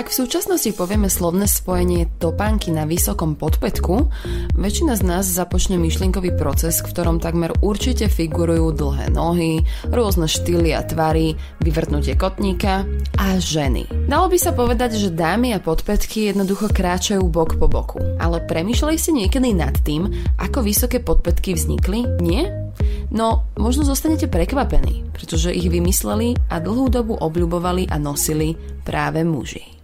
Ak v súčasnosti povieme slovné spojenie topánky na vysokom podpätku, väčšina z nás započne myšlienkový proces, v ktorom takmer určite figurujú dlhé nohy, rôzne štýly a tvary, vyvrtnutie kotníka a ženy. Dalo by sa povedať, že dámy a podpätky jednoducho kráčajú bok po boku. Ale premýšľali si niekedy nad tým, ako vysoké podpätky vznikli? Nie? No, možno zostanete prekvapení, pretože ich vymysleli a dlhú dobu obľubovali a nosili práve muži.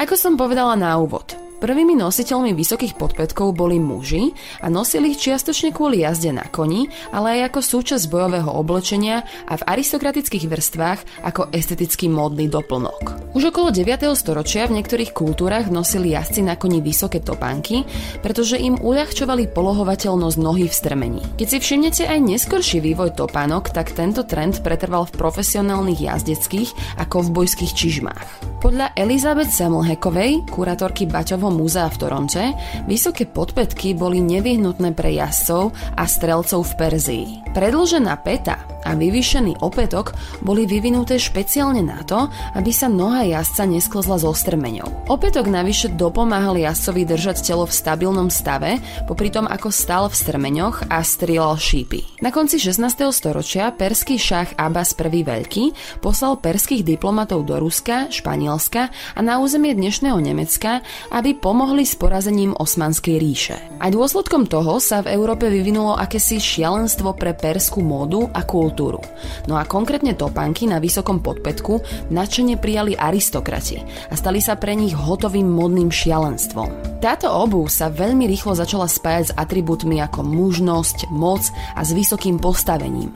Ako som povedala na úvod, Prvými nositeľmi vysokých podpätkov boli muži a nosili ich čiastočne kvôli jazde na koni, ale aj ako súčasť bojového oblečenia a v aristokratických vrstvách ako estetický módny doplnok. Už okolo 9. storočia v niektorých kultúrach nosili jazdci na koni vysoké topánky, pretože im uľahčovali polohovateľnosť nohy v strmení. Keď si všimnete aj neskorší vývoj topánok, tak tento trend pretrval v profesionálnych jazdeckých a kovbojských čižmách. Podľa Elizabeth Semmelheckovej, kurátorky Baťovho múzea v Toronte, vysoké podpätky boli nevyhnutné pre jazdcov a strelcov v Perzii. Predlžená peta a vyvýšený opätok boli vyvinuté špeciálne na to, aby sa noha jazdca nesklzla zo strmeňou. Opätok navyše dopomáhal jazdcovi držať telo v stabilnom stave, popri tom ako stal v strmeňoch a strieľal šípy. Na konci 16. storočia perský šach Abbas I Veľký poslal perských diplomatov do Ruska, Španielska a na územie dnešného Nemecka, aby pomohli s porazením Osmanskej ríše. Aj dôsledkom toho sa v Európe vyvinulo akési šialenstvo pre perskú módu a kultúru kultúru. No a konkrétne topánky na vysokom podpätku nadšene prijali aristokrati a stali sa pre nich hotovým modným šialenstvom. Táto obu sa veľmi rýchlo začala spájať s atribútmi ako mužnosť, moc a s vysokým postavením.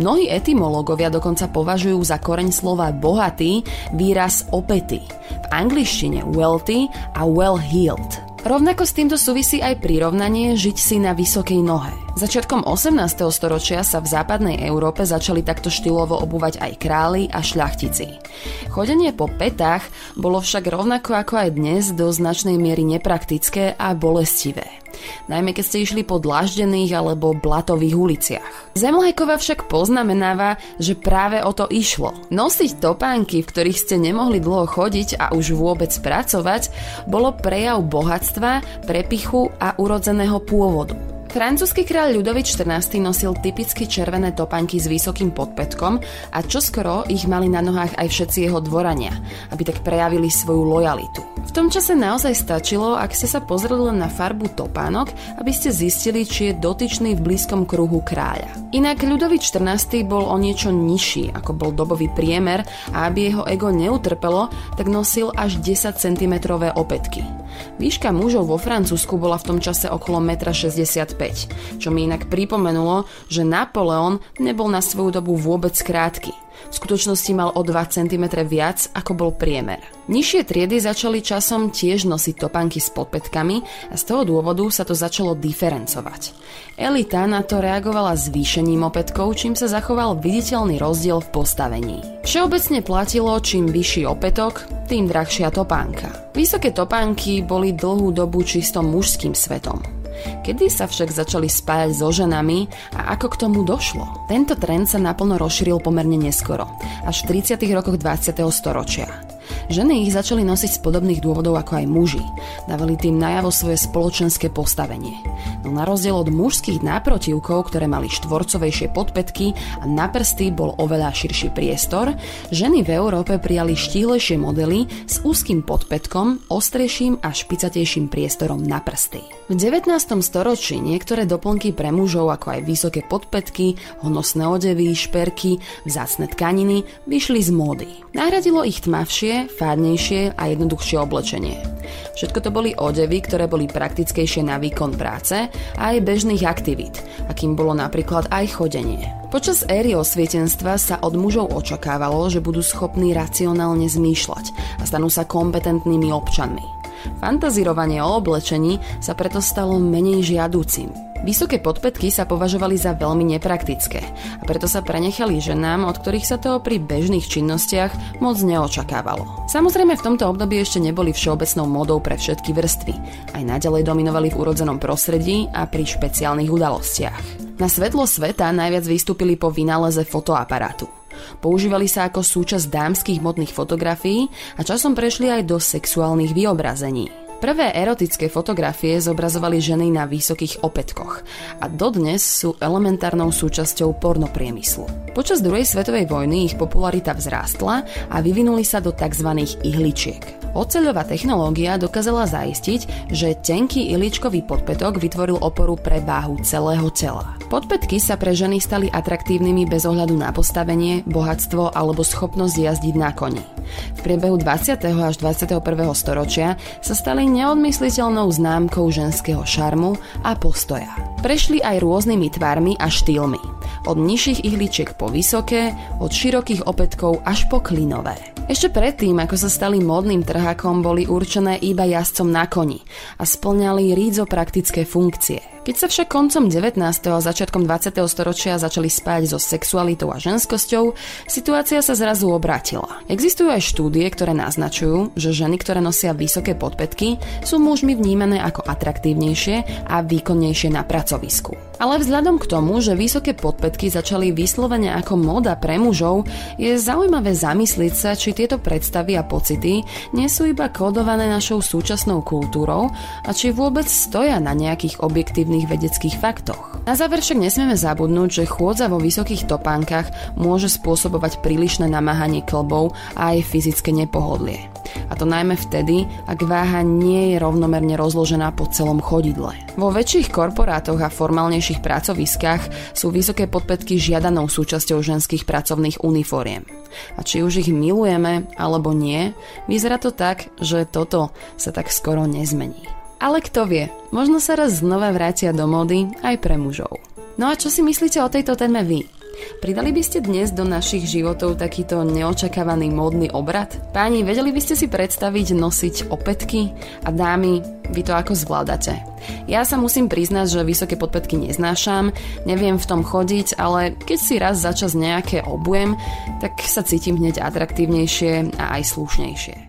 Mnohí etymológovia dokonca považujú za koreň slova bohatý výraz opety, v angličtine wealthy a well-heeled. Rovnako s týmto súvisí aj prirovnanie žiť si na vysokej nohe. Začiatkom 18. storočia sa v západnej Európe začali takto štýlovo obúvať aj králi a šľachtici. Chodenie po petách bolo však rovnako ako aj dnes do značnej miery nepraktické a bolestivé najmä keď ste išli po dlaždených alebo blatových uliciach. Zemlhajkova však poznamenáva, že práve o to išlo. Nosiť topánky, v ktorých ste nemohli dlho chodiť a už vôbec pracovať, bolo prejav bohatstva, prepichu a urodzeného pôvodu. Francúzsky kráľ Ľudovit XIV nosil typicky červené topanky s vysokým podpetkom a čoskoro ich mali na nohách aj všetci jeho dvorania, aby tak prejavili svoju lojalitu. V tom čase naozaj stačilo, ak ste sa pozreli na farbu topánok, aby ste zistili, či je dotyčný v blízkom kruhu kráľa. Inak Ľudovit XIV bol o niečo nižší, ako bol dobový priemer a aby jeho ego neutrpelo, tak nosil až 10 cm opätky. Výška mužov vo Francúzsku bola v tom čase okolo 1,65 m, čo mi inak pripomenulo, že Napoleon nebol na svoju dobu vôbec krátky. V skutočnosti mal o 2 cm viac, ako bol priemer. Nižšie triedy začali časom tiež nosiť topánky s podpetkami a z toho dôvodu sa to začalo diferencovať. Elita na to reagovala zvýšením opätkov, čím sa zachoval viditeľný rozdiel v postavení. Všeobecne platilo, čím vyšší opätok, tým drahšia topánka. Vysoké topánky boli dlhú dobu čisto mužským svetom. Kedy sa však začali spájať so ženami a ako k tomu došlo? Tento trend sa naplno rozšíril pomerne neskoro, až v 30. rokoch 20. storočia. Ženy ich začali nosiť z podobných dôvodov ako aj muži. Dávali tým najavo svoje spoločenské postavenie. No na rozdiel od mužských náprotivkov, ktoré mali štvorcovejšie podpetky a na prsty bol oveľa širší priestor, ženy v Európe prijali štíhlejšie modely s úzkým podpetkom, ostrejším a špicatejším priestorom na prsty. V 19. storočí niektoré doplnky pre mužov ako aj vysoké podpetky, honosné odevy, šperky, vzácne tkaniny vyšli z módy. Nahradilo ich tmavšie, fádnejšie a jednoduchšie oblečenie. Všetko to boli odevy, ktoré boli praktickejšie na výkon práce a aj bežných aktivít, akým bolo napríklad aj chodenie. Počas éry osvietenstva sa od mužov očakávalo, že budú schopní racionálne zmýšľať a stanú sa kompetentnými občanmi. Fantazírovanie o oblečení sa preto stalo menej žiadúcim. Vysoké podpätky sa považovali za veľmi nepraktické a preto sa prenechali ženám, od ktorých sa to pri bežných činnostiach moc neočakávalo. Samozrejme v tomto období ešte neboli všeobecnou modou pre všetky vrstvy. Aj naďalej dominovali v urodzenom prostredí a pri špeciálnych udalostiach. Na svetlo sveta najviac vystúpili po vynáleze fotoaparátu. Používali sa ako súčasť dámskych modných fotografií a časom prešli aj do sexuálnych vyobrazení. Prvé erotické fotografie zobrazovali ženy na vysokých opätkoch a dodnes sú elementárnou súčasťou pornopriemyslu. Počas druhej svetovej vojny ich popularita vzrástla a vyvinuli sa do tzv. ihličiek. Oceľová technológia dokázala zaistiť, že tenký iličkový podpätok vytvoril oporu pre váhu celého tela. Podpätky sa pre ženy stali atraktívnymi bez ohľadu na postavenie, bohatstvo alebo schopnosť jazdiť na koni. V priebehu 20. až 21. storočia sa stali neodmysliteľnou známkou ženského šarmu a postoja. Prešli aj rôznymi tvarmi a štýlmi. Od nižších ihličiek po vysoké, od širokých opätkov až po klinové. Ešte predtým, ako sa stali módnym trhákom, boli určené iba jazdcom na koni a splňali rídzo praktické funkcie. Keď sa však koncom 19. a začiatkom 20. storočia začali spájať so sexualitou a ženskosťou, situácia sa zrazu obrátila. Existujú aj štúdie, ktoré naznačujú, že ženy, ktoré nosia vysoké podpätky, sú mužmi vnímané ako atraktívnejšie a výkonnejšie na pracovisku. Ale vzhľadom k tomu, že vysoké podpätky začali vyslovene ako moda pre mužov, je zaujímavé zamyslieť sa, či tieto predstavy a pocity nie sú iba kódované našou súčasnou kultúrou a či vôbec stoja na nejakých objektívnych vedeckých faktoch. Na záver však nesmieme zabudnúť, že chôdza vo vysokých topánkach môže spôsobovať prílišné namáhanie klbov a aj fyzické nepohodlie. A to najmä vtedy, ak váha nie je rovnomerne rozložená po celom chodidle. Vo väčších korporátoch a formálnejších pracoviskách sú vysoké podpätky žiadanou súčasťou ženských pracovných uniforiem. A či už ich milujeme alebo nie, vyzerá to tak, že toto sa tak skoro nezmení. Ale kto vie, možno sa raz znova vrátia do mody aj pre mužov. No a čo si myslíte o tejto téme vy? Pridali by ste dnes do našich životov takýto neočakávaný módny obrad? Páni, vedeli by ste si predstaviť nosiť opätky? A dámy, vy to ako zvládate? Ja sa musím priznať, že vysoké podpätky neznášam, neviem v tom chodiť, ale keď si raz za čas nejaké obujem, tak sa cítim hneď atraktívnejšie a aj slušnejšie.